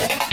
Yeah.